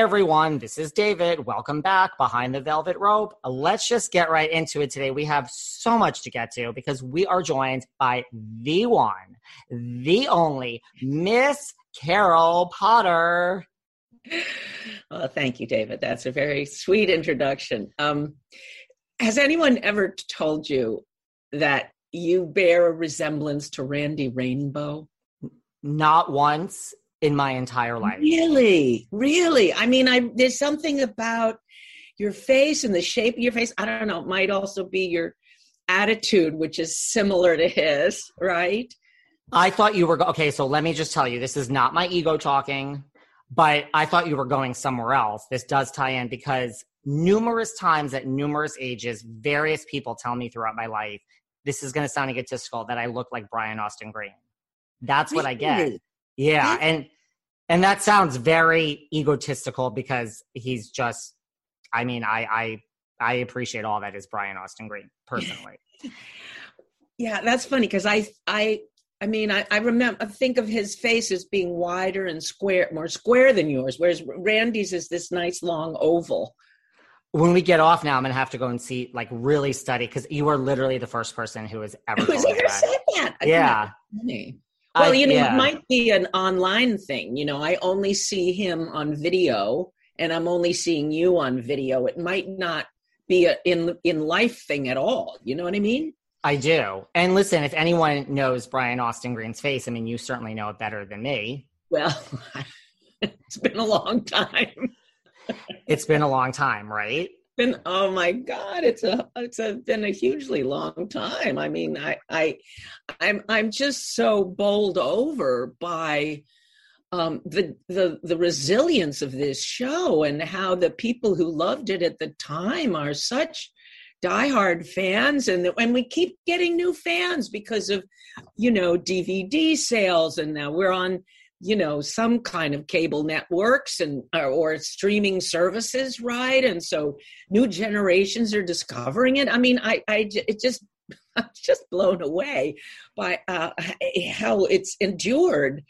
Everyone, this is David. Welcome back behind the velvet rope. Let's just get right into it today. We have so much to get to because we are joined by the one, the only Miss Carol Potter. Well, thank you, David. That's a very sweet introduction. Um, has anyone ever told you that you bear a resemblance to Randy Rainbow? Not once in my entire life. Really, really. I mean, I there's something about your face and the shape of your face. I don't know. It might also be your attitude, which is similar to his, right? I thought you were go- okay. So let me just tell you, this is not my ego talking, but I thought you were going somewhere else. This does tie in because numerous times at numerous ages, various people tell me throughout my life, this is going to sound egotistical, that I look like Brian Austin Green. That's what I get. Really? Yeah, and and that sounds very egotistical because he's just. I mean, I I I appreciate all that is Brian Austin Green personally. Yeah, that's funny because I I I mean I, I remember I think of his face as being wider and square, more square than yours, whereas Randy's is this nice long oval. when we get off now, I'm gonna have to go and see, like, really study because you are literally the first person who has ever. Who's told me ever that. said that? I Yeah. Think that's funny. Well, I- you know, yeah. it might be an online thing. You know, I only see him on video, and I'm only seeing you on video. It might not be a in in life thing at all. You know what I mean? I do. And listen, if anyone knows Brian Austin Green's face, I mean, you certainly know it better than me. Well, it's been a long time. It's been a long time, right? Been oh my god, it's a it's a been a hugely long time. I mean, I I I'm I'm just so bowled over by um, the the the resilience of this show and how the people who loved it at the time are such diehard fans and the, and we keep getting new fans because of you know DVD sales and now we're on you know some kind of cable networks and or, or streaming services right? And so new generations are discovering it. I mean i i it just i'm just blown away by uh, how it's endured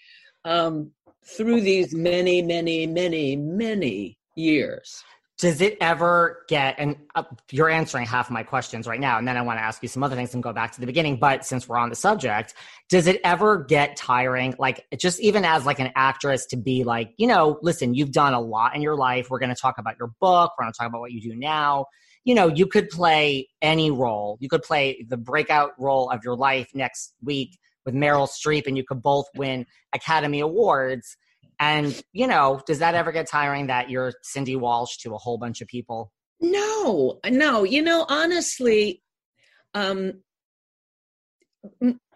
um through these many many many many years Does it ever get, and uh, you're answering half of my questions right now, and then I want to ask you some other things and go back to the beginning. But since we're on the subject, does it ever get tiring, like just even as like an actress to be like, you know, listen, you've done a lot in your life. We're going to talk about your book. We're going to talk about what you do now. You know, you could play any role. You could play the breakout role of your life next week with Meryl Streep, and you could both win Academy Awards. And, you know, does that ever get tiring that you're Cindy Walsh to a whole bunch of people? No, no. You know, honestly, um,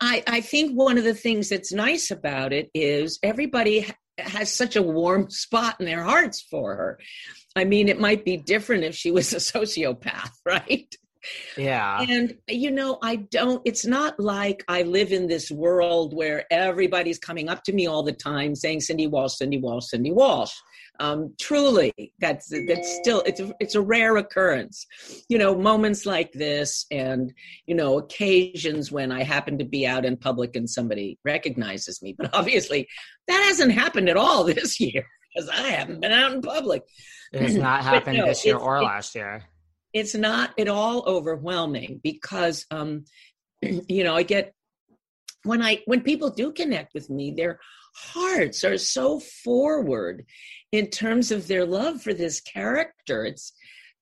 I I think one of the things that's nice about it is everybody has such a warm spot in their hearts for her. I mean, it might be different if she was a sociopath, right? Yeah. And, you know, I don't, it's not like I live in this world where everybody's coming up to me all the time saying, Cindy Walsh, Cindy Walsh, Cindy Walsh. Um, truly, that's that's still it's a, it's a rare occurrence. You know, moments like this, and you know, occasions when I happen to be out in public and somebody recognizes me. But obviously, that hasn't happened at all this year because I haven't been out in public. It has not happened no, this year or last year. It's not at all overwhelming because, um, you know, I get when I when people do connect with me, their hearts are so forward in terms of their love for this character. It's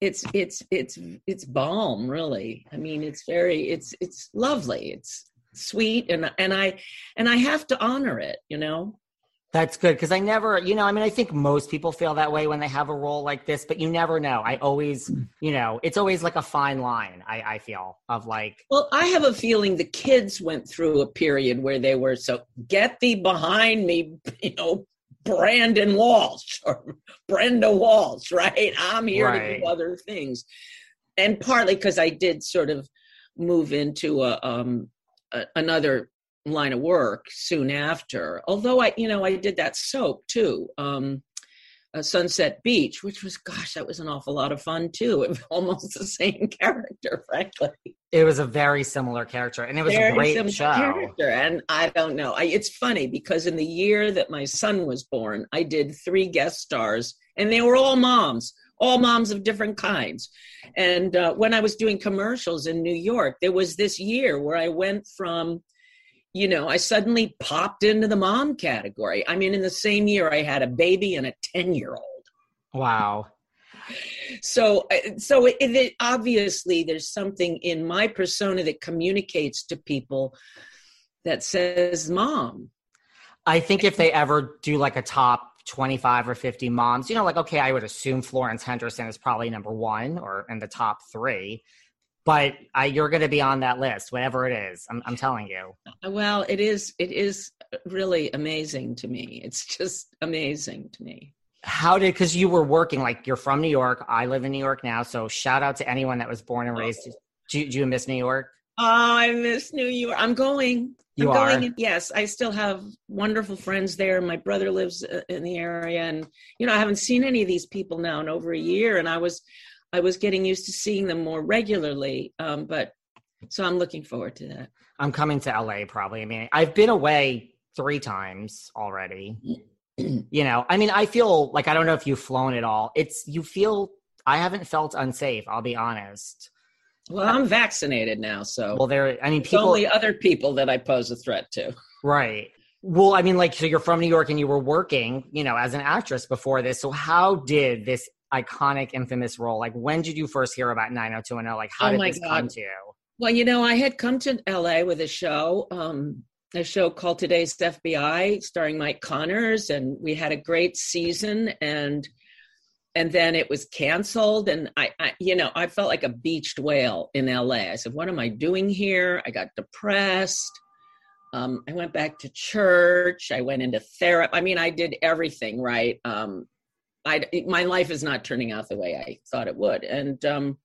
it's it's it's it's balm, really. I mean, it's very it's it's lovely. It's sweet, and and I and I have to honor it. You know. That's good because I never, you know, I mean, I think most people feel that way when they have a role like this, but you never know. I always, you know, it's always like a fine line, I, I feel, of like. Well, I have a feeling the kids went through a period where they were so, get thee behind me, you know, Brandon Walsh or Brenda Walsh, right? I'm here right. to do other things. And partly because I did sort of move into a, um, a, another line of work soon after. Although I, you know, I did that soap too, um, Sunset Beach, which was, gosh, that was an awful lot of fun too. It was almost the same character, frankly. It was a very similar character, and it was very a great show. Character. And I don't know, I, it's funny because in the year that my son was born, I did three guest stars, and they were all moms all moms of different kinds. And uh, when I was doing commercials in New York, there was this year where I went from you know, I suddenly popped into the mom category. I mean, in the same year, I had a baby and a 10 year old. Wow. So, uh, so it, it, obviously there's something in my persona that communicates to people that says mom. I think if they ever do like a top 25 or 50 moms, you know, like, okay, I would assume Florence Henderson is probably number one or in the top three but I, you're going to be on that list, whatever it is. I'm, I'm telling you. Well, it is. It is really amazing to me. It's just amazing to me. How did? Because you were working like you're from New York. I live in New York now, so shout out to anyone that was born and raised. Do, do you miss New York? Oh, I miss New York. I'm going. You I'm are. Going, yes, I still have wonderful friends there. My brother lives uh, in the area, and you know I haven't seen any of these people now in over a year. And I was I was getting used to seeing them more regularly. Um, but so I'm looking forward to that. I'm coming to LA probably. I mean, I've been away three times already. you know, I mean, I feel like I don't know if you've flown at all. It's you feel I haven't felt unsafe. I'll be honest. Well, I'm vaccinated now, so well, there. I mean, it's people, only other people that I pose a threat to. Right. Well, I mean, like, so you're from New York and you were working, you know, as an actress before this. So, how did this iconic, infamous role? Like, when did you first hear about 90210? Like, how oh did this God. come to you? Well, you know, I had come to LA with a show, um, a show called Today's FBI, starring Mike Connors, and we had a great season. And and then it was canceled, and I, I, you know, I felt like a beached whale in LA. I said, "What am I doing here?" I got depressed. Um, I went back to church. I went into therapy. I mean, I did everything right. Um, I my life is not turning out the way I thought it would, and um,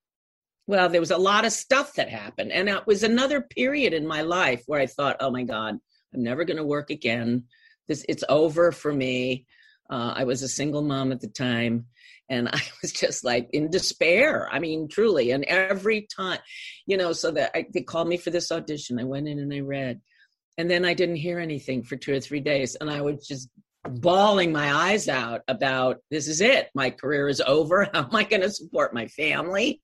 well, there was a lot of stuff that happened, and it was another period in my life where I thought, oh my God, I'm never going to work again. This it's over for me. Uh, I was a single mom at the time, and I was just like in despair. I mean, truly. And every time, you know, so that I, they called me for this audition, I went in and I read, and then I didn't hear anything for two or three days, and I was just bawling my eyes out about this is it. My career is over. How am i going to support my family?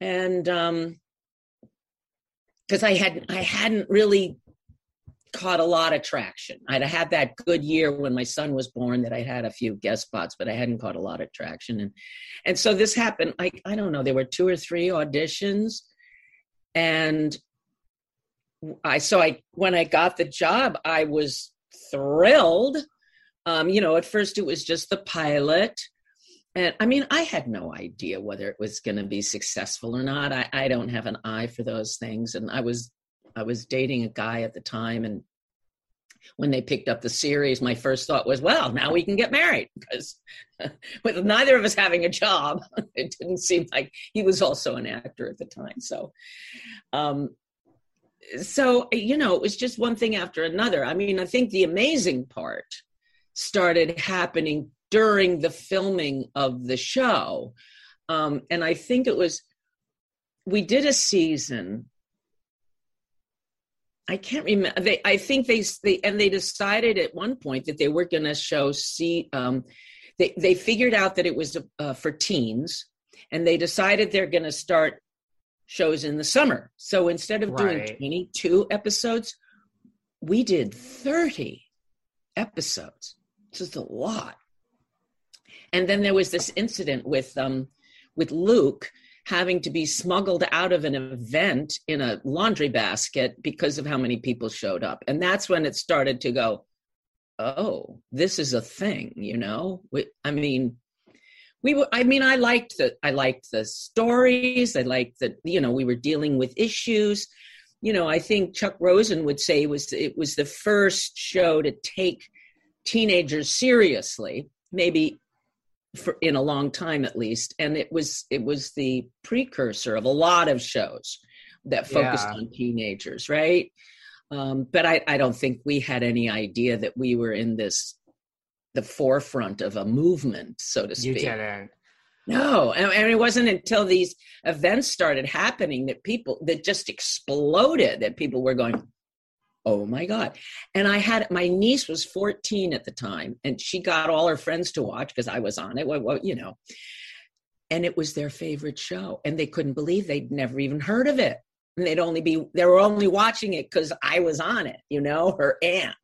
And um because i had i hadn't really caught a lot of traction. I'd had that good year when my son was born that i had a few guest spots but i hadn't caught a lot of traction. And and so this happened i i don't know there were two or three auditions. And i so i when i got the job i was thrilled. Um, you know, at first it was just the pilot. and I mean, I had no idea whether it was going to be successful or not. I, I don't have an eye for those things, and I was I was dating a guy at the time, and when they picked up the series, my first thought was, well, now we can get married because with neither of us having a job, it didn't seem like he was also an actor at the time. So, um, so you know, it was just one thing after another. I mean, I think the amazing part started happening during the filming of the show. Um, and I think it was, we did a season. I can't remember. They, I think they, they, and they decided at one point that they were going to show see. Um, they they figured out that it was uh, for teens, and they decided they're going to start shows in the summer. So instead of right. doing twenty two episodes, we did thirty episodes. This is a lot. And then there was this incident with um, with Luke having to be smuggled out of an event in a laundry basket because of how many people showed up. And that's when it started to go, oh, this is a thing, you know? I mean, we were, I mean, I liked the, I liked the stories. I liked that, you know, we were dealing with issues. You know, I think Chuck Rosin would say it was, it was the first show to take teenagers seriously, maybe for in a long time at least and it was it was the precursor of a lot of shows that focused yeah. on teenagers right um, but I, I don't think we had any idea that we were in this the forefront of a movement so to speak. you didn't. No and, and it wasn't until these events started happening that people that just exploded that people were going oh my god. And i had my niece was 14 at the time and she got all her friends to watch because i was on it well, well, you know. And it was their favorite show and they couldn't believe they'd never even heard of it. And they'd only be they were only watching it because i was on it you know her aunt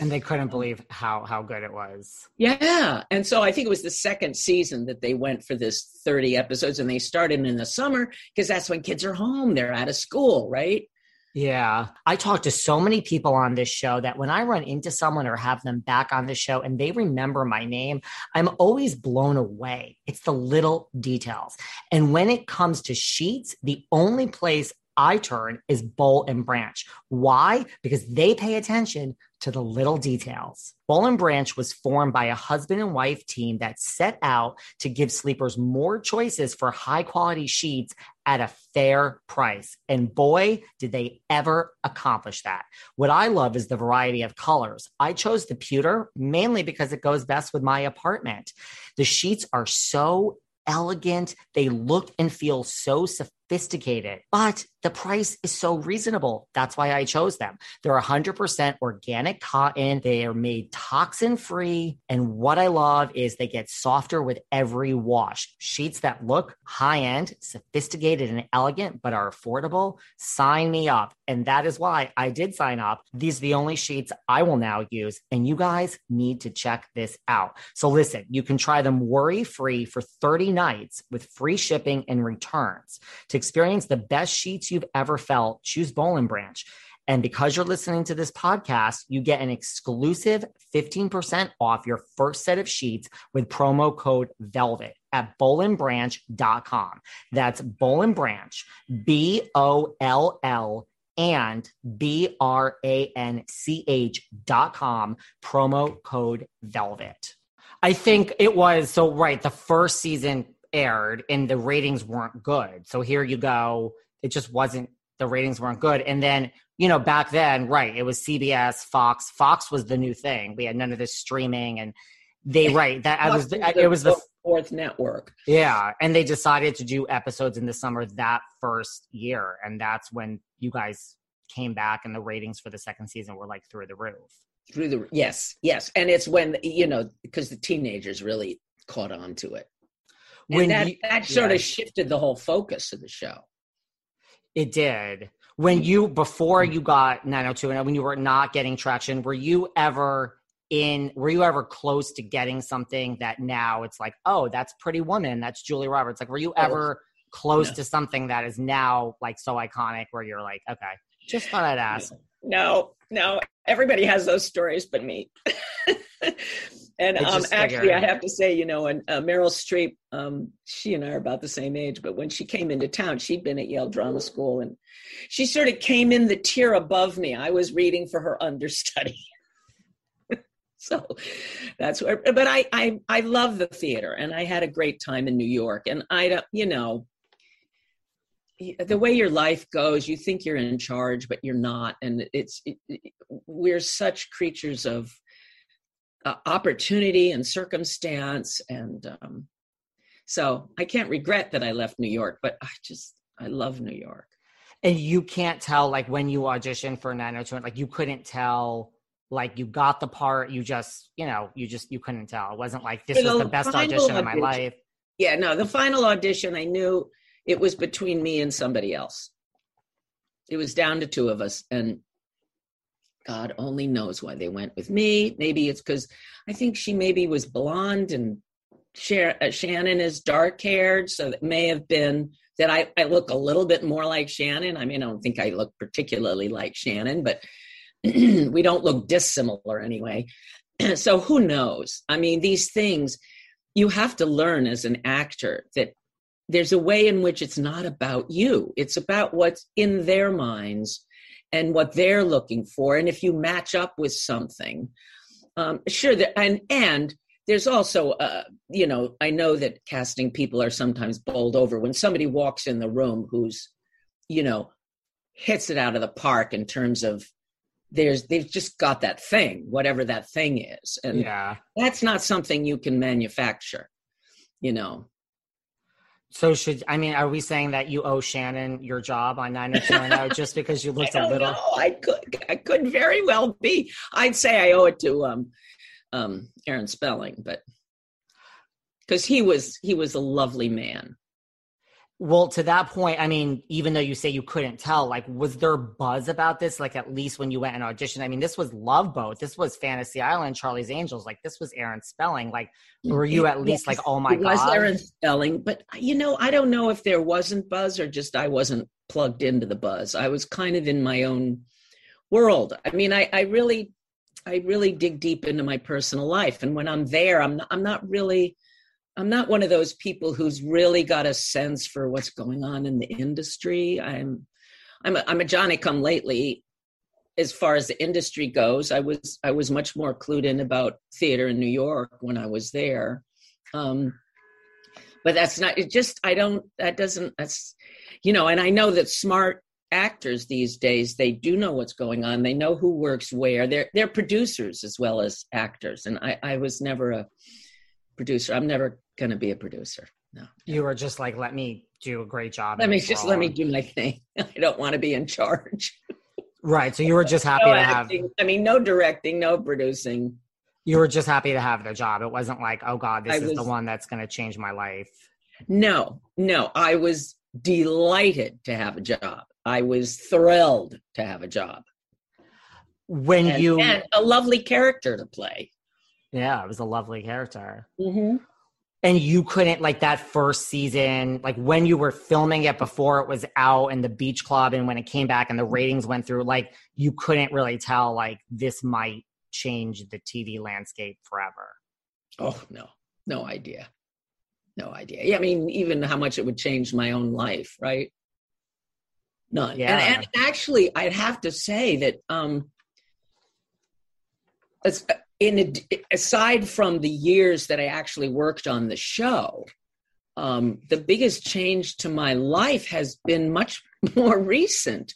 and they couldn't believe how how good it was yeah and so i think it was the second season that they went for this 30 episodes and they started in the summer because that's when kids are home they're out of school right yeah. I talk to so many people on this show that when I run into someone or have them back on the show and they remember my name, I'm always blown away. It's the little details. And when it comes to sheets, the only place I turn is Boll and Branch. Why? Because they pay attention to the little details. Boll and Branch was formed by a husband and wife team that set out to give sleepers more choices for high quality sheets at a fair price. And boy, did they ever accomplish that. What I love is the variety of colors. I chose the pewter mainly because it goes best with my apartment. The sheets are so elegant. They look and feel so sophisticated, but the price is so reasonable. That's why I chose them. They're 100% organic cotton. They are made toxin free. And what I love is they get softer with every wash. Sheets that look high end, sophisticated, and elegant, but are affordable. Sign me up. And that is why I did sign up. These are the only sheets I will now use. And you guys need to check this out. So listen, you can try them worry free for 30 nights with free shipping and returns. To experience the best sheets you've ever felt, choose Boll and Branch. And because you're listening to this podcast, you get an exclusive 15% off your first set of sheets with promo code VELVET at bollandbranch.com. That's Boll and Branch, B O L L and B R A N C H dot com, promo code VELVET. I think it was so right. The first season aired and the ratings weren't good. So here you go. It just wasn't, the ratings weren't good. And then, you know, back then, right, it was CBS, Fox. Fox was the new thing. We had none of this streaming and they, right, that I was, it was the fourth network. Yeah. And they decided to do episodes in the summer that first year. And that's when you guys came back and the ratings for the second season were like through the roof. Through the, yes, yes. And it's when, you know, because the teenagers really caught on to it when and that, you, that sort yeah. of shifted the whole focus of the show. It did. When mm. you before you got 902 and when you were not getting traction, were you ever in were you ever close to getting something that now it's like, oh, that's Pretty Woman, that's Julia Roberts. Like were you ever close to something that is now like so iconic where you're like, okay, just thought I'd ask. No, no, everybody has those stories but me. And um, actually. I have to say, you know, and uh, Meryl Streep, um, she and I are about the same age, but when she came into town, she'd been at Yale Drama School, and she sort of came in the tier above me. I was reading for her understudy. so that's where but I, I i love the theater and i had a great time in new york and i don't you know the way your life goes you think you're in charge but you're not and it's it, it, we're such creatures of uh, opportunity and circumstance and um, so i can't regret that i left new york but i just i love new york And you can't tell like when you auditioned for 902, like you couldn't tell like you got the part, you just, you know, you just you couldn't tell. It wasn't like this was the best final audition of my life. yeah no the final audition i knew it was between me and somebody else it was down to two of us and god only knows why they went with me. Maybe it's because i think she maybe was blonde and uh, shannon is dark haired so it may have been that I, I look a little bit more like shannon. I mean i don't think i look particularly like shannon but we don't look dissimilar anyway. So who knows? I mean these things you have to learn as an actor that there's a way in which it's not about you. It's about what's in their minds and what they're looking for and if you match up with something um, sure that, and and there's also uh, you know i know that casting people are sometimes bowled over. When somebody walks in the room who's you know hits it out of the park in terms of there's they've just got that thing whatever that thing is. And Yeah. that's not something you can manufacture you know So should I mean, are we saying that you owe Shannon your job on 90210 just because you looked a little know. I could I could very well be. I'd say I owe it to um um Aaron Spelling, but because he was he was a lovely man. Well, to that point, I mean, even though you say you couldn't tell, like, was there buzz about this? Like, at least when you went and auditioned, I mean, this was Love Boat, this was Fantasy Island, Charlie's Angels, like, this was Aaron Spelling. Like, were you at least like, oh my it was? Aaron Spelling, but you know, I don't know if there wasn't buzz or just I wasn't plugged into the buzz. I was kind of in my own world. I mean, I, I really, I really dig deep into my personal life, and when I'm there, I'm not, I'm not really, I'm not one of those people who's really got a sense for what's going on in the industry. I'm, I'm a, I'm a Johnny come lately. As far as the industry goes, I was I was much more clued in about theater in New York when I was there. Um, but that's not it just i don't that doesn't that's you know and i know that smart actors these days they do know what's going on they know who works where they're they're producers as well as actors and i i was never a producer i'm never going to be a producer no you were just like, let me do a great job. let me just let me do my thing i don't want to be in charge Right. So you were just happy no to have, i mean no directing no producing you were just happy to have the job. It wasn't like, oh God, this I is the one that's going to change my life. no no i was delighted to have a job i was thrilled to have a job When and, you, and a lovely character to play. yeah, it was a lovely character. Mm-hmm. And you couldn't like that first season like when you were filming it before it was out in the beach club and when it came back and the ratings went through like you couldn't really tell like this might change the tv landscape forever Oh no, no idea, no idea. Yeah, I mean, even how much it would change my own life, right? None. Yeah. And, and actually, I'd have to say that um, as, in aside from the years that I actually worked on the show, um, the biggest change to my life has been much more recent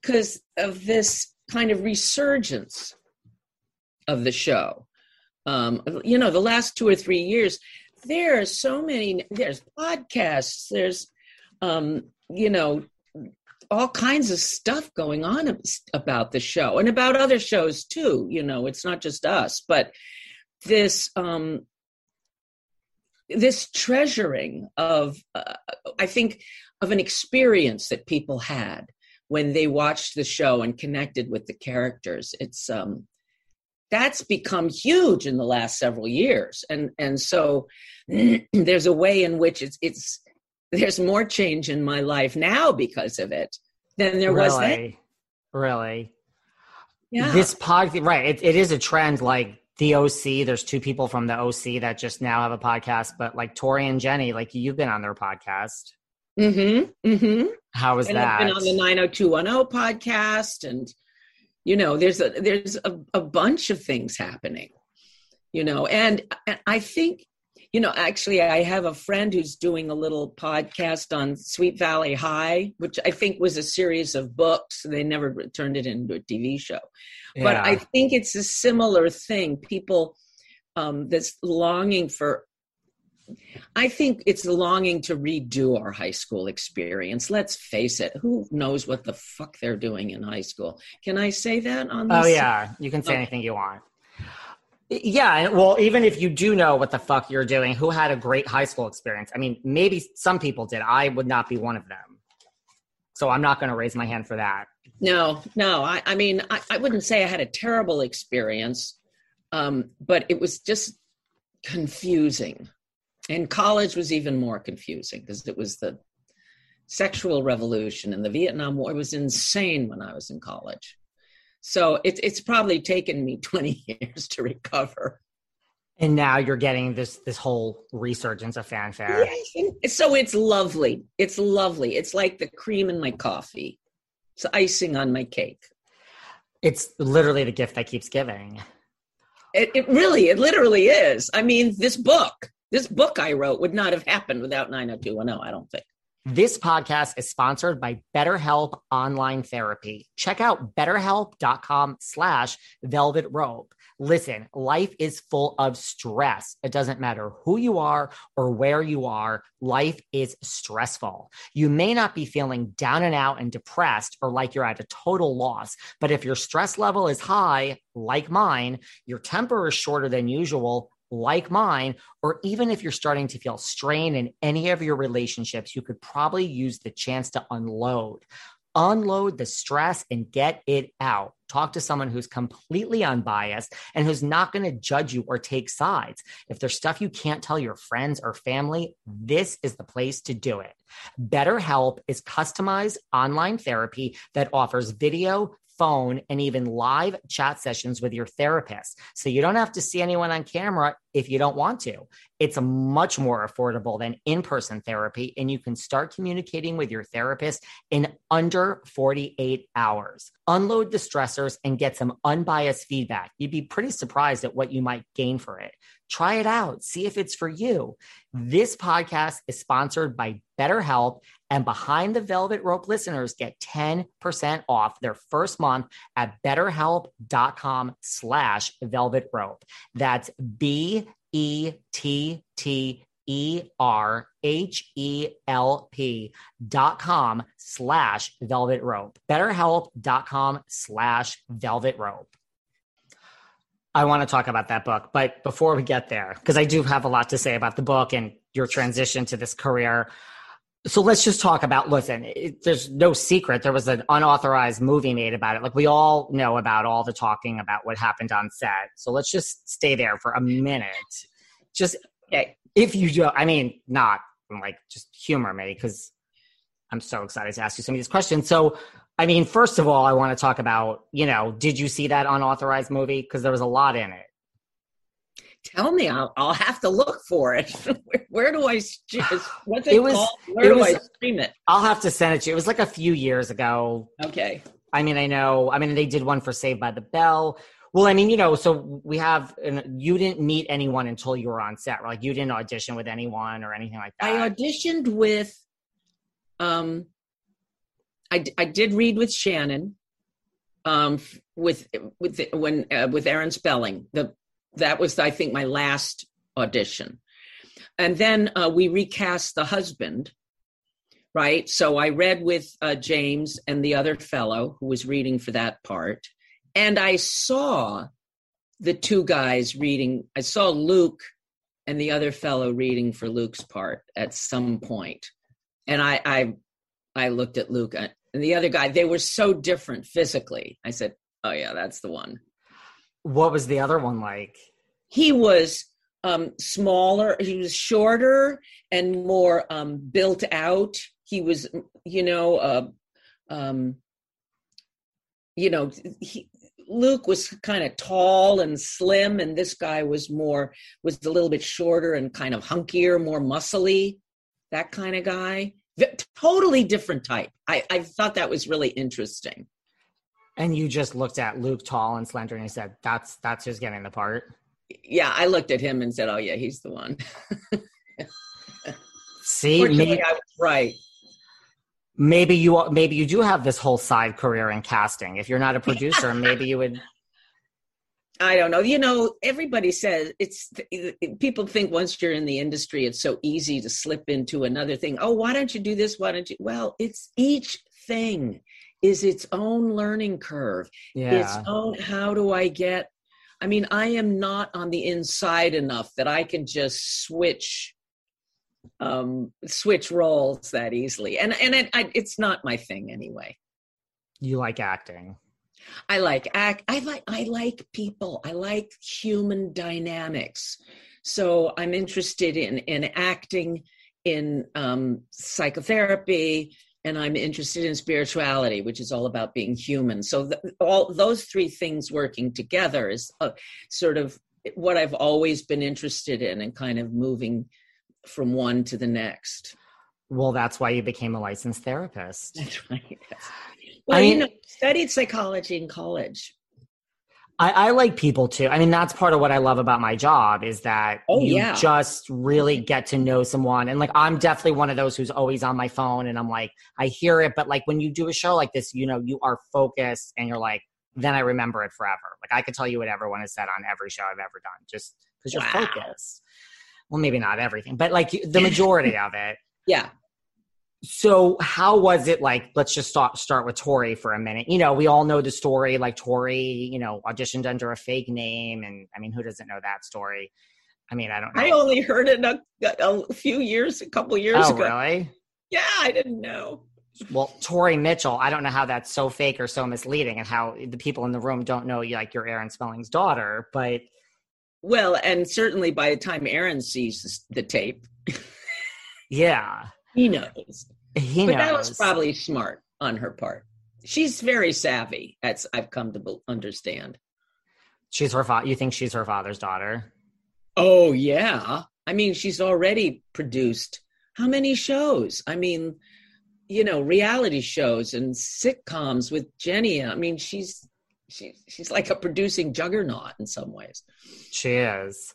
because of this kind of resurgence of the show. Um, you know, the last two or three years, there are so many. There's podcasts. There's, um, you know, all kinds of stuff going on about the show and about other shows too. You know, it's not just us, but this um, this treasuring of, uh, I think, of an experience that people had when they watched the show and connected with the characters. It's um, that's become huge in the last several years, and and so there's a way in which it's it's there's more change in my life now because of it than there was then. really really Yeah. this podcast right it, it is a trend like the OC. There's two people from the OC that just now have a podcast, but like Tori and Jenny, like you've been on their podcast. Mm-hmm. Mm-hmm. How was and that? I've been on the 90210 podcast, and you know, there's a there's a, a bunch of things happening. You know, and, and I think, you know, actually, I have a friend who's doing a little podcast on Sweet Valley High, which I think was a series of books. They never turned it into a TV show, Yeah. but I think it's a similar thing. People um, that's longing for I think it's the longing to redo our high school experience. Let's face it. Who knows what the fuck they're doing in high school? Can I say that on this? Oh yeah, you can say Okay. anything you want. Yeah, well, even if you do know what the fuck you're doing, who had a great high school experience? I mean, maybe some people did. I would not be one of them. So I'm not going to raise my hand for that. No, no. I, I mean, I, I wouldn't say I had a terrible experience, um, but it was just confusing. And college was even more confusing because it was the sexual revolution and the Vietnam War. It was insane when I was in college. So it, it's probably taken me 20 years to recover. And now you're getting this this whole resurgence of fanfare. Yes, So it's lovely. It's lovely. It's like the cream in my coffee. It's icing on my cake. It's literally the gift that keeps giving. It, it really, it literally is. I mean, this book, this book I wrote would not have happened without 90210, I don't think. This podcast is sponsored by BetterHelp Online Therapy. Check out betterhelp.com slash velvet rope. Listen, life is full of stress. It doesn't matter who you are or where you are. Life is stressful. You may not be feeling down and out and depressed or like you're at a total loss, but if your stress level is high, like mine, your temper is shorter than usual, like mine, or even if you're starting to feel strain in any of your relationships, you could probably use the chance to unload. Unload the stress and get it out. Talk to someone who's completely unbiased and who's not going to judge you or take sides. If there's stuff you can't tell your friends or family, this is the place to do it. BetterHelp is customized online therapy that offers video, phone, and even live chat sessions with your therapist. So you don't have to see anyone on camera if you don't want to. It's much more affordable than in person therapy, and you can start communicating with your therapist in under 48 hours. Unload the stressors and get some unbiased feedback. You'd be pretty surprised at what you might gain for it. Try it out, see if it's for you. This podcast is sponsored by BetterHelp, and Behind the Velvet Rope listeners get 10% off their first month at betterhelp.com slash velvet rope. That's B E T T E R H E L P dot com slash velvet rope. BetterHelp.com slash velvet rope. I want to talk about that book, but before we get there, because I do have a lot to say about the book and your transition to this career. So let's just talk about. Listen, it, there's no secret. There was an unauthorized movie made about it. Like we all know about all the talking about what happened on set. So let's just stay there for a minute. Just eh, if you do, I mean, not like just humor me because I'm so excited to ask you some of these questions. So, I mean, first of all, I want to talk about, you know, did you see that unauthorized movie? Because there was a lot in it. Tell me, I'll, I'll have to look for it. where, where do I, what's It it, was- called? Where it do was- I stream it? I'll have to send it to you. It was like a few years ago. Okay. I mean, I know. I mean, they did one for Saved by the Bell. Well, I mean, you know, so we have. and You didn't meet anyone until you were on set. Like, you didn't audition with anyone or anything like that. I auditioned with, um, I, I did read with Shannon, um, with with when uh, with Aaron Spelling. The that was I think my last audition, and then uh, we recast the husband. Right, so I read with uh, James and the other fellow who was reading for that part, and I saw the two guys reading. I saw Luke and the other fellow reading for Luke's part at some point. And I I I looked at Luke uh, and the other guy, they were so different physically. I said, "Oh yeah, that's the one." What was the other one like? He was um smaller, he was shorter and more um built out. He was you know uh um you know he Luke was kind of tall and slim, and this guy was more was a little bit shorter and kind of hunkier, more muscly, that kind of guy. V- totally different type. I, I thought that was really interesting. And you just looked at Luke tall and slender and you said, That's that's who's getting the part. Yeah, I looked at him and said, Oh yeah, he's the one. See, maybe, I was right. maybe you maybe you do have this whole side career in casting. If you're not a producer, maybe you would I don't know. You know, everybody says it's people think once you're in the industry, it's so easy to slip into another thing. Oh, why don't you do this? Why don't you? Well, it's each thing is its own learning curve. Yeah. Its own, how do I get? I mean, I am not on the inside enough that I can just switch um switch roles that easily and and it, I, it's not my thing anyway you like acting. I like act. I like I like people. I like human dynamics. So I'm interested in in acting, in um, psychotherapy, and I'm interested in spirituality, which is all about being human. So the, all those three things working together is uh, sort of what I've always been interested in, and kind of moving from one to the next. Well, that's why you became a licensed therapist. That's right. Well, I you know, studied psychology in college. I, I like people too. I mean, that's part of what I love about my job is that Oh, you yeah. just really get to know someone. And like, I'm definitely one of those who's always on my phone and I'm like, I hear it, but like when you do a show like this, you know, you are focused and you're like, then I remember it forever. Like I could tell you what everyone has said on every show I've ever done just because you're Wow. focused. Well, maybe not everything, but like the majority of it. Yeah. So how was it like? Let's just start start with Tori for a minute. You know, we all know the story. Like Tori, you know, auditioned under a fake name, and I mean, who doesn't know that story? I mean, I don't know. I only heard it a, a few years, a couple years oh, ago. really? Yeah, I didn't know. Well, Tori Mitchell, I don't know how that's so fake or so misleading, and how the people in the room don't know like you're Aaron Spelling's daughter. But Well, and certainly by the time Aaron sees the tape, yeah, he knows. He but knows. that was probably smart on her part. She's very savvy. That's I've come to understand. she's her father. You think she's her father's daughter? Oh yeah. I mean, she's already produced how many shows? I mean, you know, reality shows and sitcoms with Jenny. I mean, she's she's she's like a producing juggernaut in some ways. She is.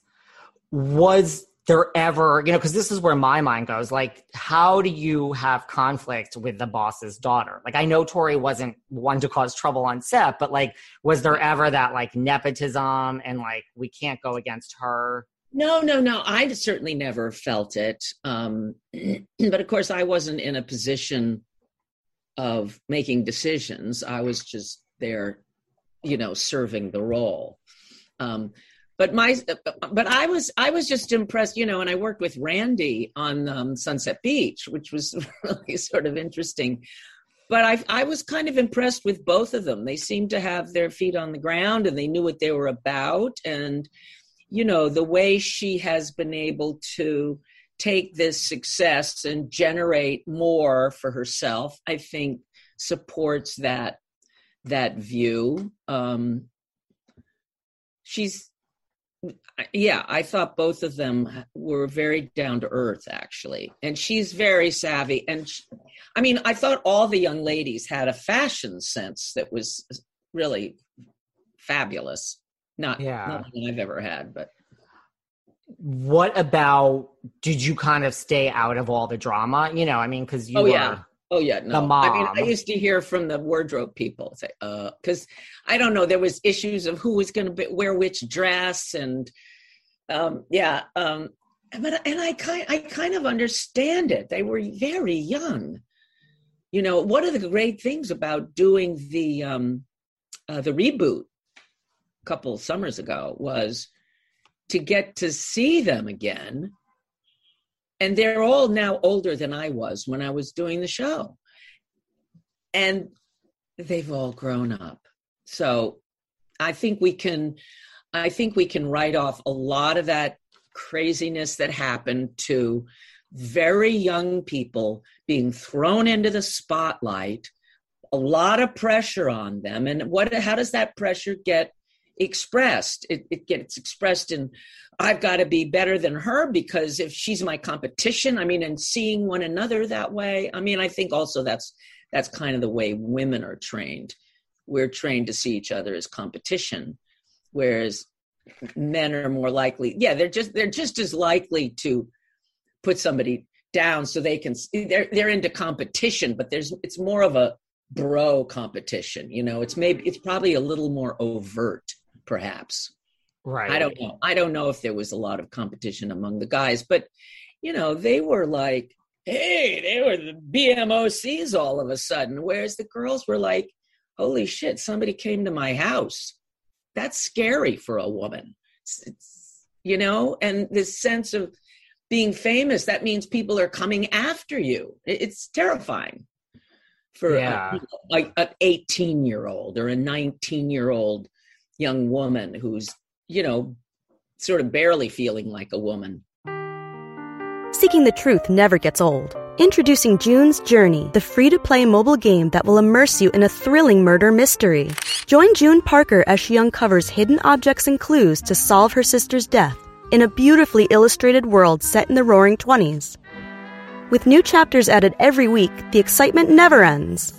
Was there ever, you know, because this is where my mind goes. Like, how do you have conflict with the boss's daughter? Like, I know Tori wasn't one to cause trouble on set, but like, was there ever that like nepotism and like we can't go against her? No, no, no. I certainly never felt it. Um, but of course, I wasn't in a position of making decisions. I was just there, you know, serving the role. Um, but my, but I was, I was just impressed, you know. And I worked with Randy on um, Sunset Beach, which was really sort of interesting. But I, I was kind of impressed with both of them. They seemed to have their feet on the ground, and they knew what they were about, and you know the way she has been able to take this success and generate more for herself i think supports that that view um she's yeah i thought both of them were very down to earth actually. And she's very savvy. And she, i mean i thought all the young ladies had a fashion sense that was really fabulous. Not, Yeah. not I've ever had, but. What about, did you kind of stay out of all the drama? You know, I mean, because you oh were, yeah, oh yeah. No, the I mean, I used to hear from the wardrobe people say, uh, because I don't know, there was issues of who was going to wear which dress, and um, yeah, um, but and I kind, I kind of understand it. They were very young. You know, one of the great things about doing the um, uh, the reboot a couple summers ago was to get to see them again and they're all now older than I was when I was doing the show. And they've all grown up. So I think we can I think we can write off a lot of that craziness that happened to very young people being thrown into the spotlight a lot of pressure on them. And what how does that pressure get expressed? It, it gets expressed in I've got to be better than her because if she's my competition, I mean, and seeing one another that way. I mean, I think also that's that's kind of the way women are trained. We're trained to see each other as competition, whereas men are more likely. Yeah, they're just they're just as likely to put somebody down so they can. They're they're into competition, but there's it's more of a bro competition. You know, it's maybe it's probably a little more overt, perhaps. Right. I don't know. I don't know if there was a lot of competition among the guys, but you know, they were like, hey, they were the BMOCs all of a sudden, whereas the girls were like, holy shit, somebody came to my house. That's scary for a woman. It's, it's, you know, and this sense of being famous, that means people are coming after you. It's terrifying for yeah. a, like an 18 year old or a 19 year old young woman who's you know, sort of barely feeling like a woman. Seeking the truth never gets old. Introducing June's Journey, the free to play mobile game that will immerse you in a thrilling murder mystery. Join June Parker as she uncovers hidden objects and clues to solve her sister's death in a beautifully illustrated world set in the roaring 20s. With new chapters added every week, the excitement never ends.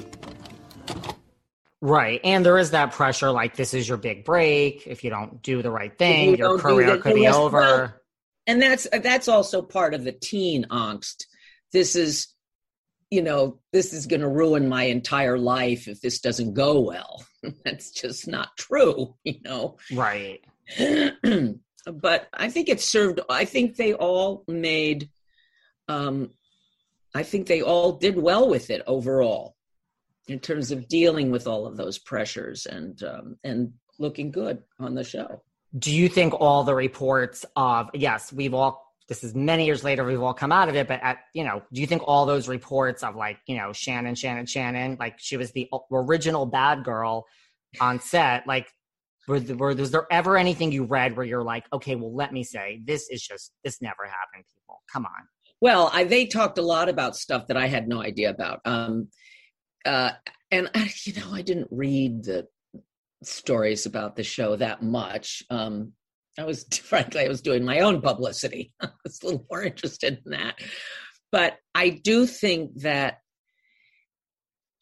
Right. And there is that pressure like this is your big break. If you don't do the right thing, your career could be over. Well, and that's that's also part of the teen angst. This is you know, this is going to ruin my entire life if this doesn't go well. that's just not true, you know. Right. but I think it served I think they all made um I think they all did well with it overall in terms of dealing with all of those pressures and um, and looking good on the show. Do you think all the reports of yes, we've all this is many years later we've all come out of it but at you know do you think all those reports of like you know shannen shannen shannen like she was the original bad girl on set like were, were was there ever anything you read where you're like okay well let me say this is just this never happened people. Come on. Well I, they talked a lot about stuff that i had no idea about. Um uh and I, you know i didn't read the stories about the show that much um I was frankly, I was doing my own publicity. I was a little more interested in that. But I do think that,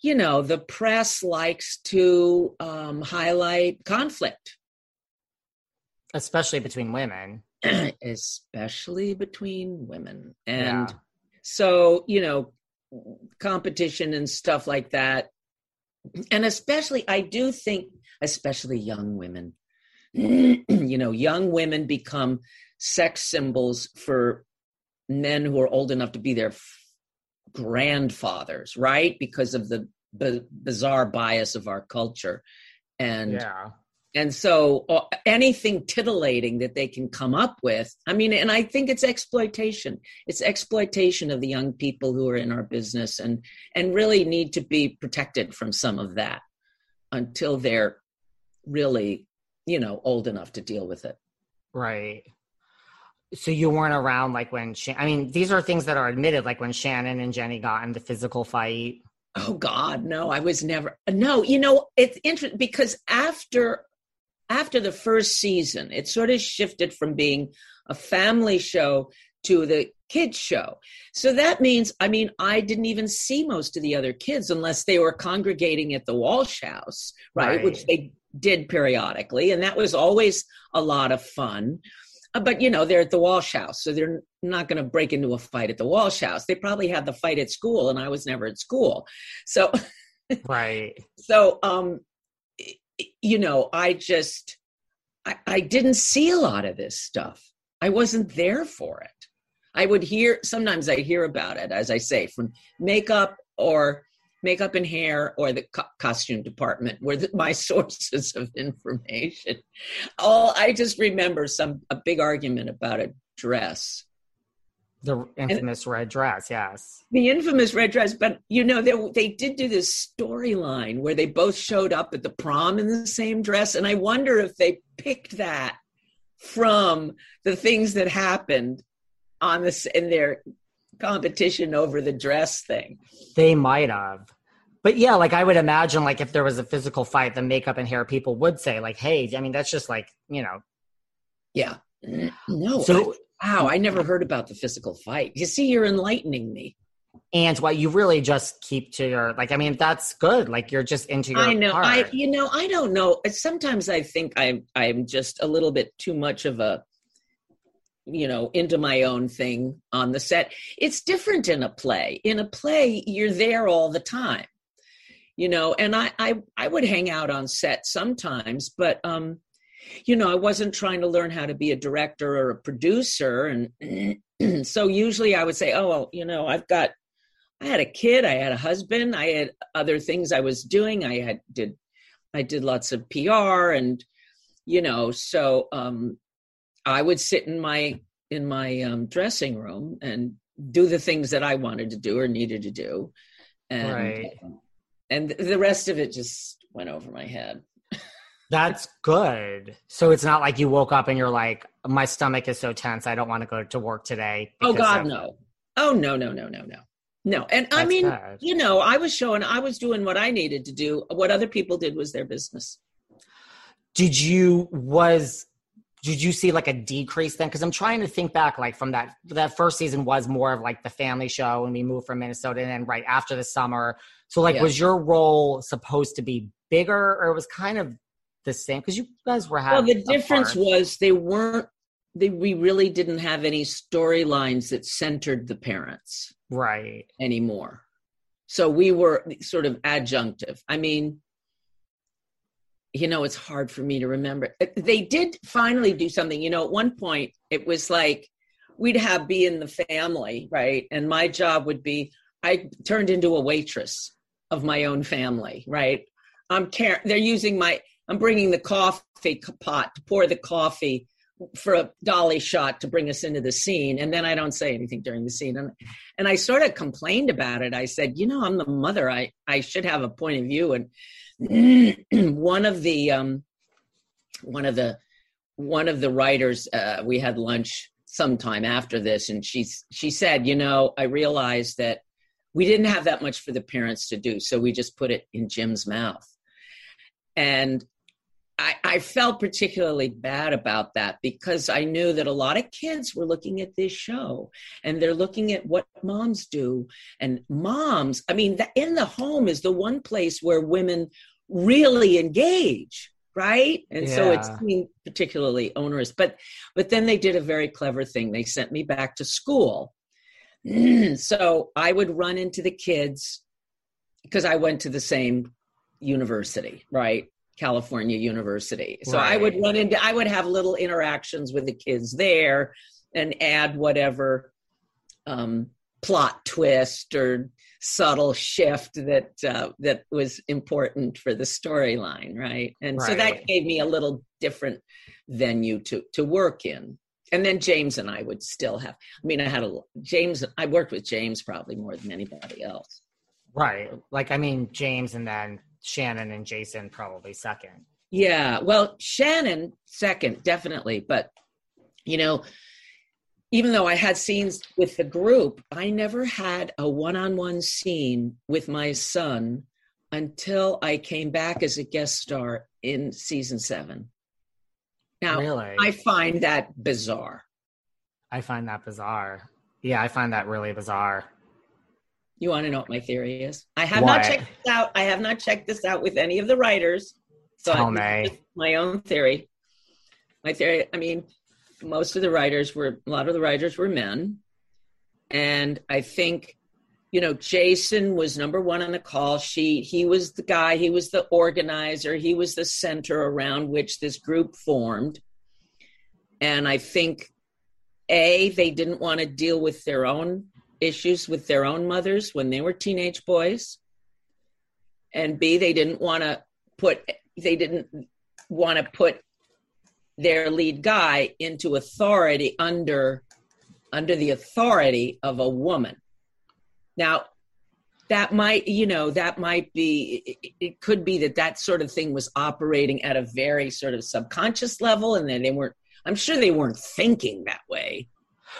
you know, the press likes to um, highlight conflict, especially between women. especially between women. And yeah. so, you know, competition and stuff like that. And especially, I do think, especially young women, you know, young women become sex symbols for men who are old enough to be their f- grandfathers, right? Because of the b- bizarre bias of our culture. And yeah. And so uh, anything titillating that they can come up with, I mean, and I think it's exploitation. It's exploitation of the young people who are in our business and and really need to be protected from some of that until they're really you know, old enough to deal with it. Right. So you weren't around like when I mean, these are things that are admitted, like when Shannen and Jennie got in the physical fight. Oh God, no! I was never. No, you know, it's interesting because after after the first season, it sort of shifted from being a family show to the kids show. So that means, I mean, I didn't even see most of the other kids unless they were congregating at the Walsh House, right? right. Which they did periodically, and that was always a lot of fun. Uh, but you know, they're at the Walsh House, so they're not going to break into a fight at the Walsh House. They probably had the fight at school, and I was never at school. So, right. So, um, you know, I just, I, I didn't see a lot of this stuff. I wasn't there for it. I would hear sometimes I hear about it, as I say, from makeup or makeup and hair or the co- costume department were the, my sources of information. All I just remember some a big argument about a dress. The infamous and, red dress, yes. The infamous red dress, but you know they they did do this storyline where they both showed up at the prom in the same dress, and I wonder if they picked that from the things that happened on this in their competition over the dress thing. They might have. But yeah, like I would imagine like if there was a physical fight, the makeup and hair people would say, like, hey, I mean, that's just like, you know. Yeah. No. So I, wow, I never heard about the physical fight. You see, you're enlightening me. And what you really just keep to your like, I mean, that's good. Like you're just into your I know. Part. I you know, I don't know. Sometimes I think I'm I'm just a little bit too much of a you know into my own thing on the set it's different in a play in a play you're there all the time you know and i i, I would hang out on set sometimes but um you know i wasn't trying to learn how to be a director or a producer and so usually i would say oh well you know i've got i had a kid i had a husband i had other things i was doing i had did i did lots of pr and you know so um I would sit in my in my um, dressing room and do the things that I wanted to do or needed to do, and right. and the rest of it just went over my head. That's good. So it's not like you woke up and you're like, my stomach is so tense, I don't want to go to work today. Oh God, of- no. Oh no, no, no, no, no. No. And That's I mean, good. you know, I was showing I was doing what I needed to do. What other people did was their business. Did you was did you see like a decrease then? Because I'm trying to think back, like from that that first season was more of like the family show, and we moved from Minnesota, and then right after the summer. So like, yeah. was your role supposed to be bigger, or it was kind of the same? Because you guys were having. Well, the difference was they weren't. They, we really didn't have any storylines that centered the parents, right, anymore. So we were sort of adjunctive. I mean, you know, it's hard for me to remember. Uh, they did finally do something. You know, at one point, it was like we'd have be in the family, right? And my job would be I turned into a waitress of my own family, right? I'm car- they're using my I'm bringing the coffee pot to pour the coffee for a dolly shot to bring us into the scene and then i don't say anything during the scene. And and i sort of complained about it. I said you know i'm the mother. I i should have a point of view. And one of the um one of the one of the writers uh, we had lunch sometime after this and she she said you know i realized that we didn't have that much for the parents to do so we just put it in jim's mouth. And I, I, felt particularly bad about that because I knew that a lot of kids were looking at this show and they're looking at what moms do. And moms, I mean, the, in the home is the one place where women really engage, right? And yeah. so it's particularly onerous. But but then they did a very clever thing. They sent me back to school. so I would run into the kids because I went to the same university, right? California University. So right. I would run into, I would have little interactions with the kids there and add whatever um, plot twist or subtle shift that uh, that was important for the storyline, right? And right. so that gave me a little different venue to to work in. And then James and I would still have. I mean, I had a James. I worked with James probably more than anybody else. Right. Like I mean, James and then Shannen and Jason probably second. Yeah, well, Shannen second, definitely. But, you know, even though I had scenes with the group, I never had a one on one scene with my son until I came back as a guest star in season seven. Now, really? I find that bizarre. I find that bizarre. Yeah, I find that really bizarre. You want to know what my theory is? I have what? not checked this out. I have not checked this out with any of the writers. So Tell me. my own theory. My theory, I mean, most of the writers were a lot of the writers were men. And I think, you know, Jason was number one on the call sheet. He was the guy, he was the organizer, he was the center around which this group formed. And I think A, they didn't want to deal with their own issues with their own mothers when they were teenage boys. And b they didn't want to put they didn't want to put their lead guy into authority under under the authority of a woman. Now that might you know that might be it, it could be that that sort of thing was operating at a very sort of subconscious level and then they weren't i'm sure they weren't thinking that way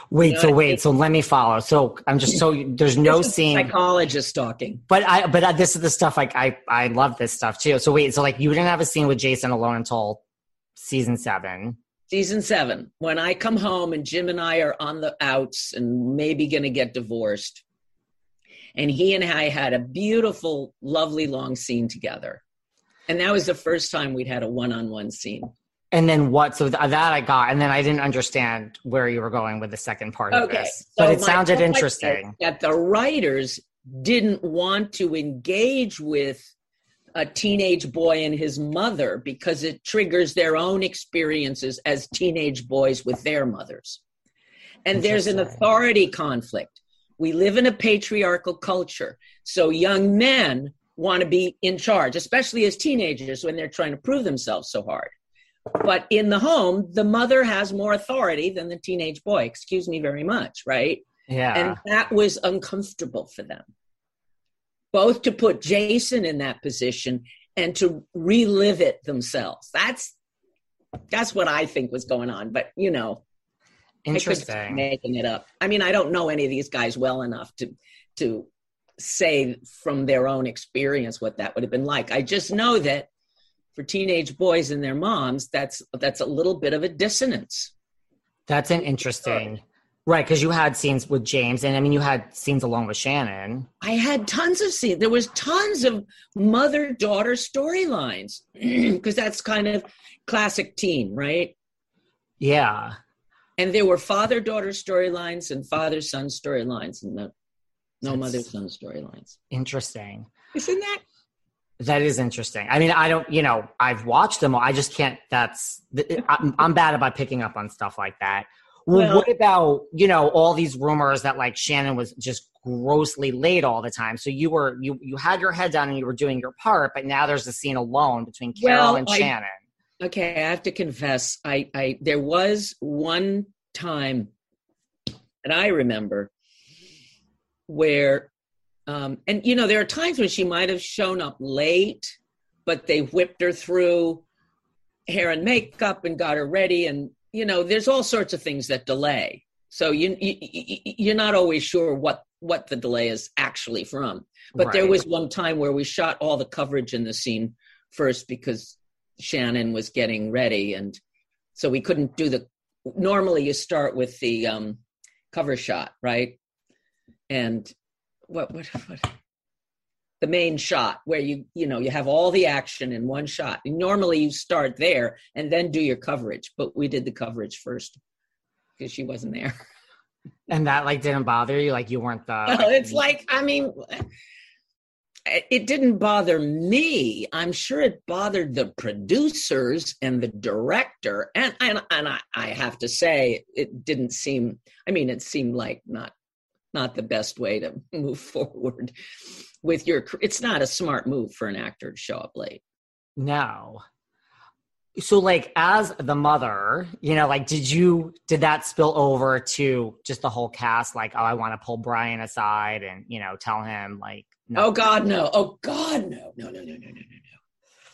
Wait, you know so wait, I mean? so let me follow. So I'm just so there's no scene. Psychologist talking. But I, but this is the stuff like I, I love this stuff too. So wait, so like you didn't have a scene with Jason alone until season seven. Season seven, when I come home and Jim and I are on the outs and maybe going to get divorced, and he and I had a beautiful, lovely long scene together, and that was the first time we'd had a one-on-one scene. And then what? So th- that I got, and then I didn't understand where you were going with the second part okay. of this, but it sounded interesting. That the writers didn't want to engage with a teenage boy and his mother because it triggers their own experiences as teenage boys with their mothers. And there's an authority conflict. We live in a patriarchal culture. So young men want to be in charge, especially as teenagers when they're trying to prove themselves so hard. But in the home, the mother has more authority than the teenage boy. Excuse me very much, right? Yeah. And that was uncomfortable for them. Both to put Jason in that position and to relive it themselves. That's that's what I think was going on. But you know, interesting making it up. I mean, I don't know any of these guys well enough to to say from their own experience what that would have been like. I just know that for teenage boys and their moms, that's that's a little bit of a dissonance. That's an interesting. Right, because you had scenes with James, and I mean, you had scenes along with Shannen. I had tons of scenes. There was tons of mother-daughter storylines because that's kind of classic teen, right? Yeah. And there were father-daughter storylines and father-son storylines, and no, no mother-son storylines. Interesting. Isn't that that is interesting. I mean, I don't, you know, I've watched them all. I just can't, that's, I'm, I'm bad about picking up on stuff like that. Well, what about, you know, all these rumors that like Shannen was just grossly late all the time. So you were, you, you had your head down and you were doing your part, but now there's a scene alone between Carol well, and I, Shannen. okay, I have to confess, I, I there was one time that I remember where, um, and you know, there are times when she might have shown up late, but they whipped her through hair and makeup and got her ready, and you know, there's all sorts of things that delay. So you, you you're not always sure what what the delay is actually from. But right. there was one time where we shot all the coverage in the scene first because Shannen was getting ready, and so we couldn't do the. Normally, you start with the um, cover shot, right? And what what what the main shot where you you know you have all the action in one shot. Normally, you start there and then do your coverage, but we did the coverage first because she wasn't there. And that like didn't bother you, like you weren't the. Like, it's like I mean, it didn't bother me. I'm sure it bothered the producers and the director. And and, and I, I have to say, it didn't seem. I mean, it seemed like not not the best way to move forward with your. It's not a smart move for an actor to show up late. No. So, like, as the mother, you know, like, did you did that spill over to just the whole cast? Like, oh, I want to pull Brian aside and you know tell him like no. Oh God, no! Oh God, no! No, no, no, no, no, no,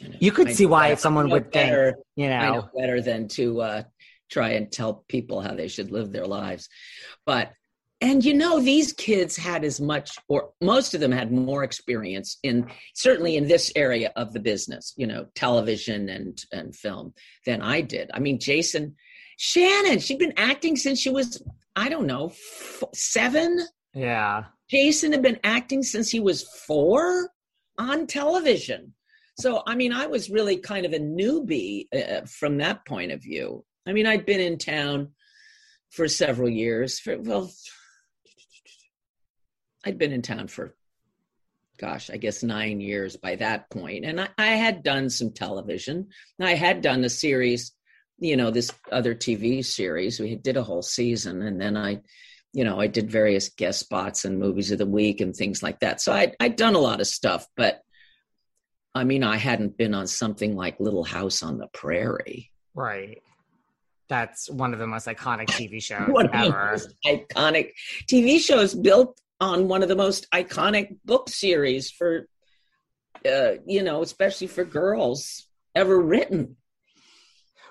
no. You could I see why better, someone would better, think, you know, I know better than to uh, try and tell people how they should live their lives. But and you know, these kids had as much, or most of them had more experience in certainly in this area of the business, you know, television and and film than I did. I mean, Jason, Shannen, she'd been acting since she was, I don't know, f- seven. Yeah Jason had been acting since he was four on television. So, I mean, I was really kind of a newbie uh, from that point of view. I mean, I'd been in town for several years. For, well, I'd been in town for, gosh, I guess nine years by that. And I, I had done some television. I had done a series, you know, this other TV series. We did a whole season. And then I you know, I did various guest spots and movies of the week and things like that. So I I'd done a lot of stuff, but I mean, I hadn't been on something like Little House on the Prairie. Right. That's one of the most iconic TV shows one ever. iconic TV shows built on one of the most iconic book series for, uh, you know, especially for girls ever written.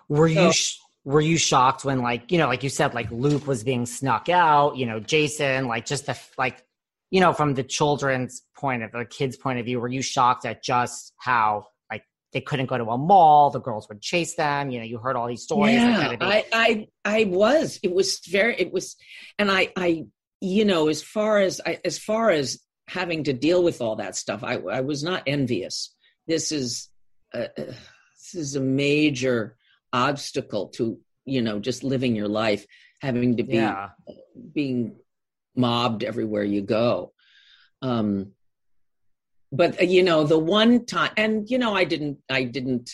Were so, you sh- were you shocked when like you know like you said like luke was being snuck out you know jason like just the like you know from the children's point of the kids point of view were you shocked at just how like they couldn't go to a mall the girls would chase them you know you heard all these stories yeah, I, I i was it was very it was and i i you know as far as I, as far as having to deal with all that stuff i i was not envious this is a, this is a major obstacle to you know just living your life having to be yeah. being mobbed everywhere you go um but uh, you know the one time and you know i didn't i didn't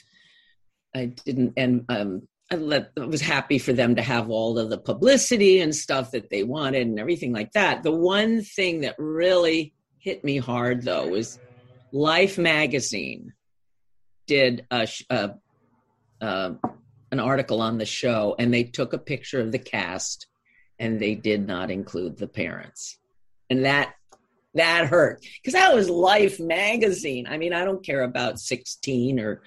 i didn't and um I, let, was happy for them to have all of the publicity and stuff that they wanted and everything like that. The one thing that really hit me hard though was Life magazine did a, a, a an article on the show and they took a picture of the cast and they did not include the parents. And that that hurt because that was Life magazine. I mean, I don't care about 16 or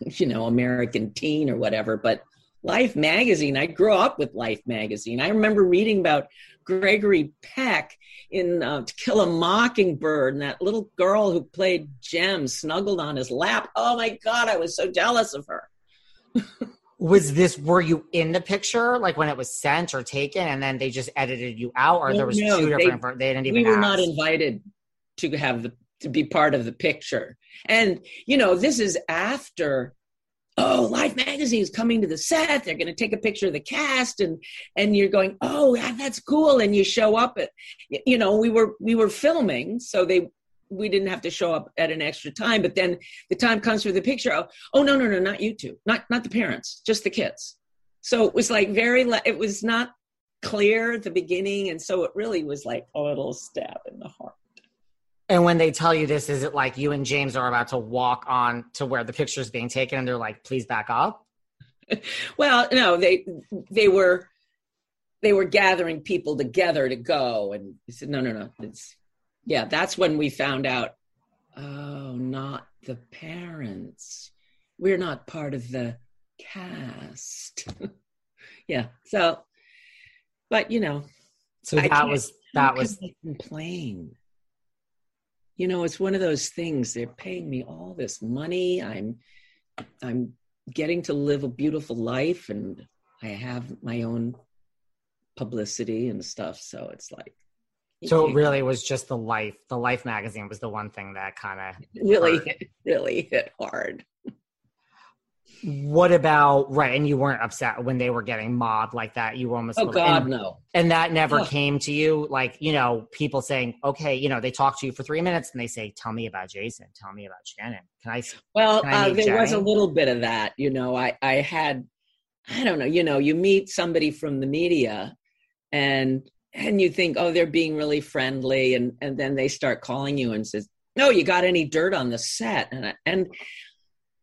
you know, American Teen or whatever, but Life magazine, I grew up with Life magazine. I remember reading about Gregory Peck in uh, To Kill a Mockingbird and that little girl who played Jem snuggled on his lap. Oh my God, I was so jealous of her. was this were you in the picture like when it was sent or taken and then they just edited you out or there was no, two different they, they didn't even we were ask. not invited to have the to be part of the picture and you know this is after oh life magazine is coming to the set they're going to take a picture of the cast and and you're going oh yeah, that's cool and you show up at you know we were we were filming so they we didn't have to show up at an extra time. But then the time comes for the picture. Oh, oh no, no, no, not you two, not not the parents, just the kids. So it was like very. It was not clear at the beginning, and so it really was like a little stab in the heart. And when they tell you this, is it like you and James are about to walk on to where the picture is being taken, and they're like, "Please back up"? well, no, they they were they were gathering people together to go, and he said, "No, no, no, it's yeah." That's when we found out. Oh, not the parents. We're not part of the cast. yeah. So, but you know, so that was that was complain. You know, it's one of those things. They're paying me all this money. I'm, I'm getting to live a beautiful life, and I have my own publicity and stuff. So it's like. So it really was just the life. The Life magazine was the one thing that kind of really, hurt. really hit hard. What about right? And you weren't upset when they were getting mobbed like that. You were almost oh god and, no. And that never oh. came to you, like you know, people saying, okay, you know, they talk to you for three minutes and they say, tell me about Jason, tell me about Shannen. Can I? Well, can I uh, there Jennie? was a little bit of that. You know, I I had, I don't know. You know, you meet somebody from the media, and and you think, oh, they're being really friendly, and and then they start calling you and says, no, you got any dirt on the set, and and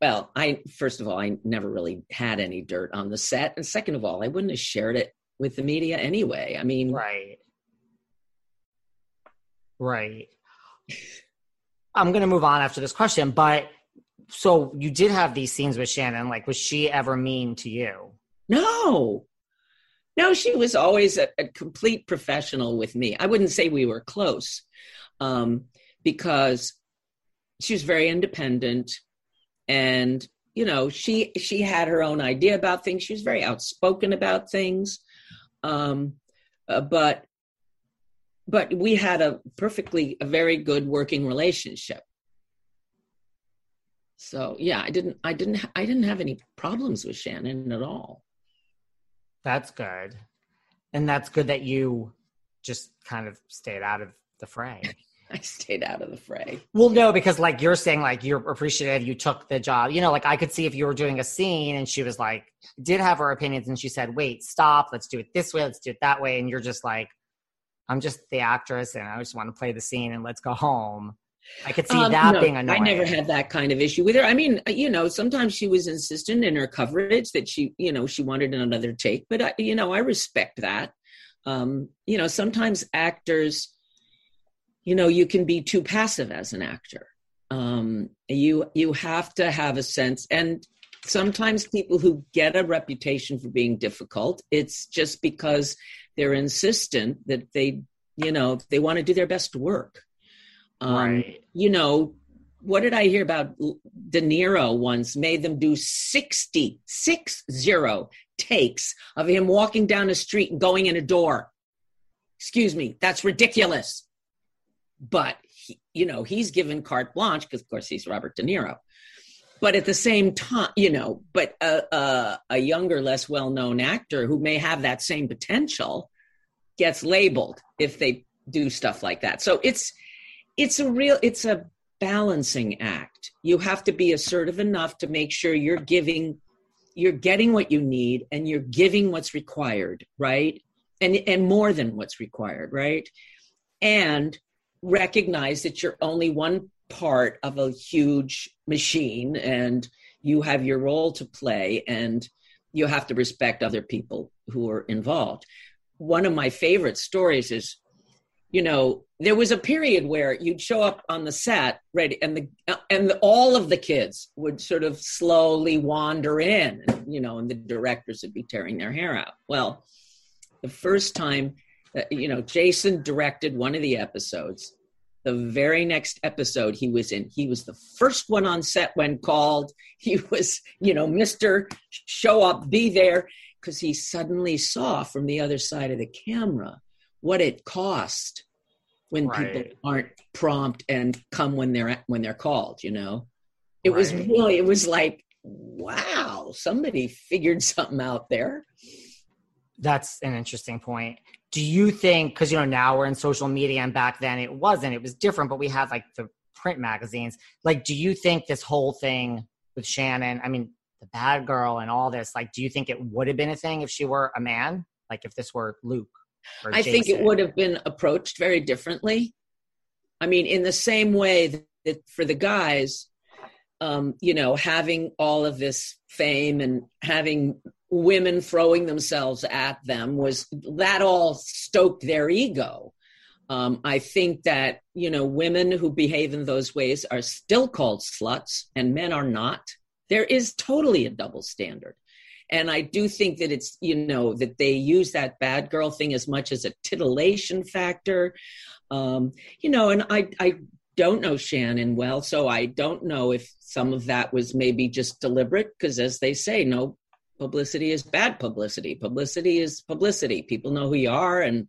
well, I first of all, I never really had any dirt on the set, and second of all, I wouldn't have shared it with the media anyway. I mean, right, right. I'm going to move on after this question, but so you did have these scenes with Shannen. Like, was she ever mean to you? No, no, she was always a, a complete professional with me. I wouldn't say we were close um, because she was very independent and you know she she had her own idea about things. She was very outspoken about things. Um uh, but but we had a perfectly a very good working relationship. So yeah i didn't i didn't i didn't have any problems with shannen at all. That's good. And that's good that you just kind of stayed out of the fray I stayed out of the fray. Well, no, because like you're saying, like you're appreciative, you took the job. You know, like I could see if you were doing a scene and she was like, did have her opinions and she said, wait, stop, let's do it this way, let's do it that way. And you're just like, I'm just the actress and I just want to play the scene and let's go home. I could see um, that no, being annoying. I never had that kind of issue with her. I mean, you know, sometimes she was insistent in her coverage that she, you know, she wanted another take, but I, you know, I respect that. Um, you know, sometimes actors, you know you can be too passive as an actor. Um, you you have to have a sense and sometimes people who get a reputation for being difficult it's just because they're insistent that they you know they want to do their best work. Um, right. you know what did i hear about de niro once made them do 60 six zero takes of him walking down a street and going in a door? Excuse me that's ridiculous but he, you know he's given carte blanche because of course he's robert de niro. But at the same time you know but a, a, a younger less well-known actor who may have that same potential gets labeled if they do stuff like that. So it's it's a real it's a balancing act. You have to be assertive enough to make sure you're giving you're getting what you need and you're giving what's required right? And and more than what's required right? And recognize that you're only one part of a huge machine and you have your role to play and you have to respect other people who are involved. One of my favorite stories is you know there was a period where you'd show up on the set ready and the and the, all of the kids would sort of slowly wander in you know and the directors would be tearing their hair out well the first time Uh, you know, Jason directed one of the episodes. The very next episode he was in, he was the first one on set when called. He was, you know, Mr. Show Up, Be There, because he suddenly saw from the other side of the camera what it cost when right. people aren't prompt and come when they're when they're called, you know. It right. was really, it was like, wow, somebody figured something out there. That's an interesting point. Do you think because you know now we're in social media and back then it wasn't it was different but we had like the print magazines. Like do you think this whole thing with shannen i mean the bad girl and all this like do you think it would have been a thing if she were a man? Like if this were luke i Jason? think it would have been approached very differently. I mean in the same way that for the guys um, you know, having all of this fame and having women throwing themselves at them was that all stoked their ego. Um, I think that, you know, women who behave in those ways are still called sluts and men are not. There is totally a double standard. And I do think that it's, you know, that they use that bad girl thing as much as a titillation factor. Um, you know, and I, I don't know Shannen well, so I don't know if some of that was maybe just deliberate, because as they say, no publicity is bad publicity. Publicity is publicity. People know who you are, and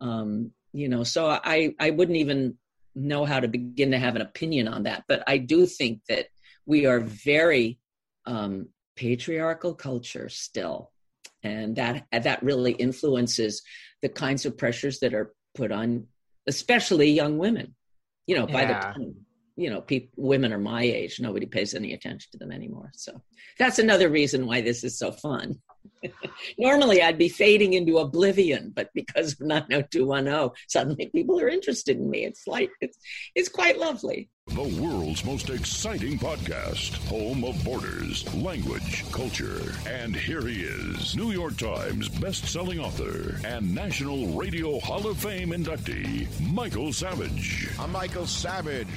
um, you know. So I I wouldn't even know how to begin to have an opinion on that, but I do think that we are very um, patriarchal culture still, and that that really influences the kinds of pressures that are put on, especially young women you know, by the time you know, people, women are my age, nobody pays any attention to them anymore. So that's another reason why this is so fun. Normally, I'd be fading into oblivion, but because of 90210, suddenly people are interested in me. It's like it's it's quite lovely. The world's most exciting podcast, home of borders, language, culture, and here he is, New York Times best-selling author and National Radio Hall of Fame inductee, Michael Savage. I'm Michael Savage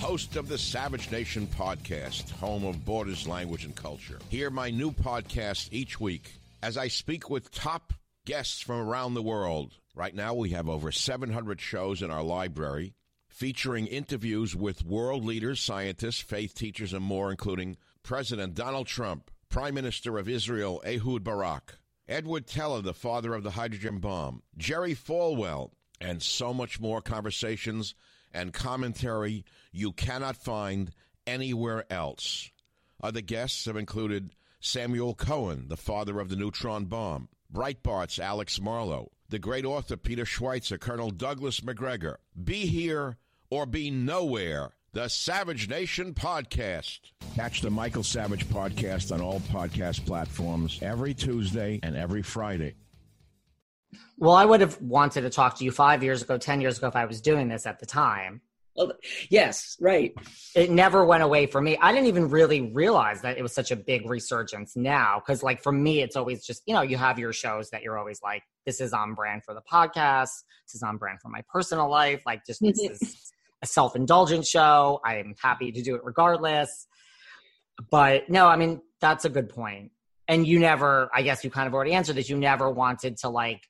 host of the Savage Nation podcast, home of Borders, Language, and Culture. Hear my new podcast each week as I speak with top guests from around the world. Right now, we have over 700 shows in our library featuring interviews with world leaders, scientists, faith teachers, and more, including President Donald Trump, Prime Minister of Israel Ehud Barak, Edward Teller, the father of the hydrogen bomb, Jerry Falwell, and so much more conversations and commentary you cannot find anywhere else. Other guests have included Samuel Cohen, the father of the neutron bomb, Breitbart's Alex Marlow, the great author Peter Schweizer, Colonel Douglas Macgregor. Be here or be nowhere. The Savage Nation Podcast. Catch the Michael Savage Podcast on all podcast platforms every Tuesday and every Friday. Well, I would have wanted to talk to you five years ago, 10 years ago, if I was doing this at the time. Well, yes, right. It never went away for me. I didn't even really realize that it was such a big resurgence now. Cause, like, for me, it's always just, you know, you have your shows that you're always like, this is on brand for the podcast. This is on brand for my personal life. Like, just this is a self indulgent show. I'm happy to do it regardless. But no, I mean, that's a good point. And you never, I guess you kind of already answered this, you never wanted to like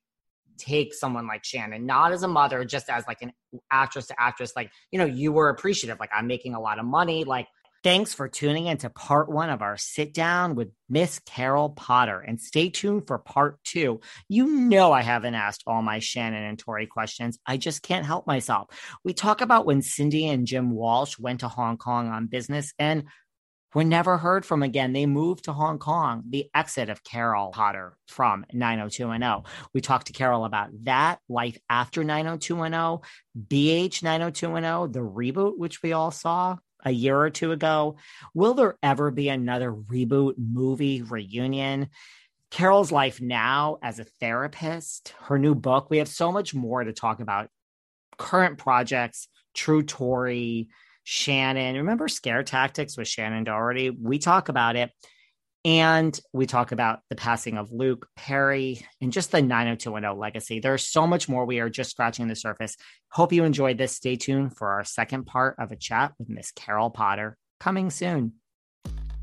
take someone like Shannen, not as a mother, just as like an actress to actress. Like, you know, you were appreciative. Like, I'm making a lot of money. Like, thanks for tuning into part one of our sit down with Miss Carol Potter. And stay tuned for part two. You know, I haven't asked all my Shannen and Tori questions. I just can't help myself. We talk about when Cindy and Jim Walsh went to Hong Kong on business and were never heard from again. They moved to Hong Kong, the exit of Carol Potter from 90210. We talked to Carol about that, life after 90210, BH 90210, the reboot, which we all saw a year or two ago. Will there ever be another reboot movie reunion? Carol's life now as a therapist, her new book. We have so much more to talk about. Current projects, True Tori, Shannen. Remember Scare Tactics with Shannen Doherty? We talk about it. And we talk about the passing of Luke Perry and just the 90210 legacy. There's so much more. We are just scratching the surface. Hope you enjoyed this. Stay tuned for our second part of a chat with Miss Carol Potter coming soon.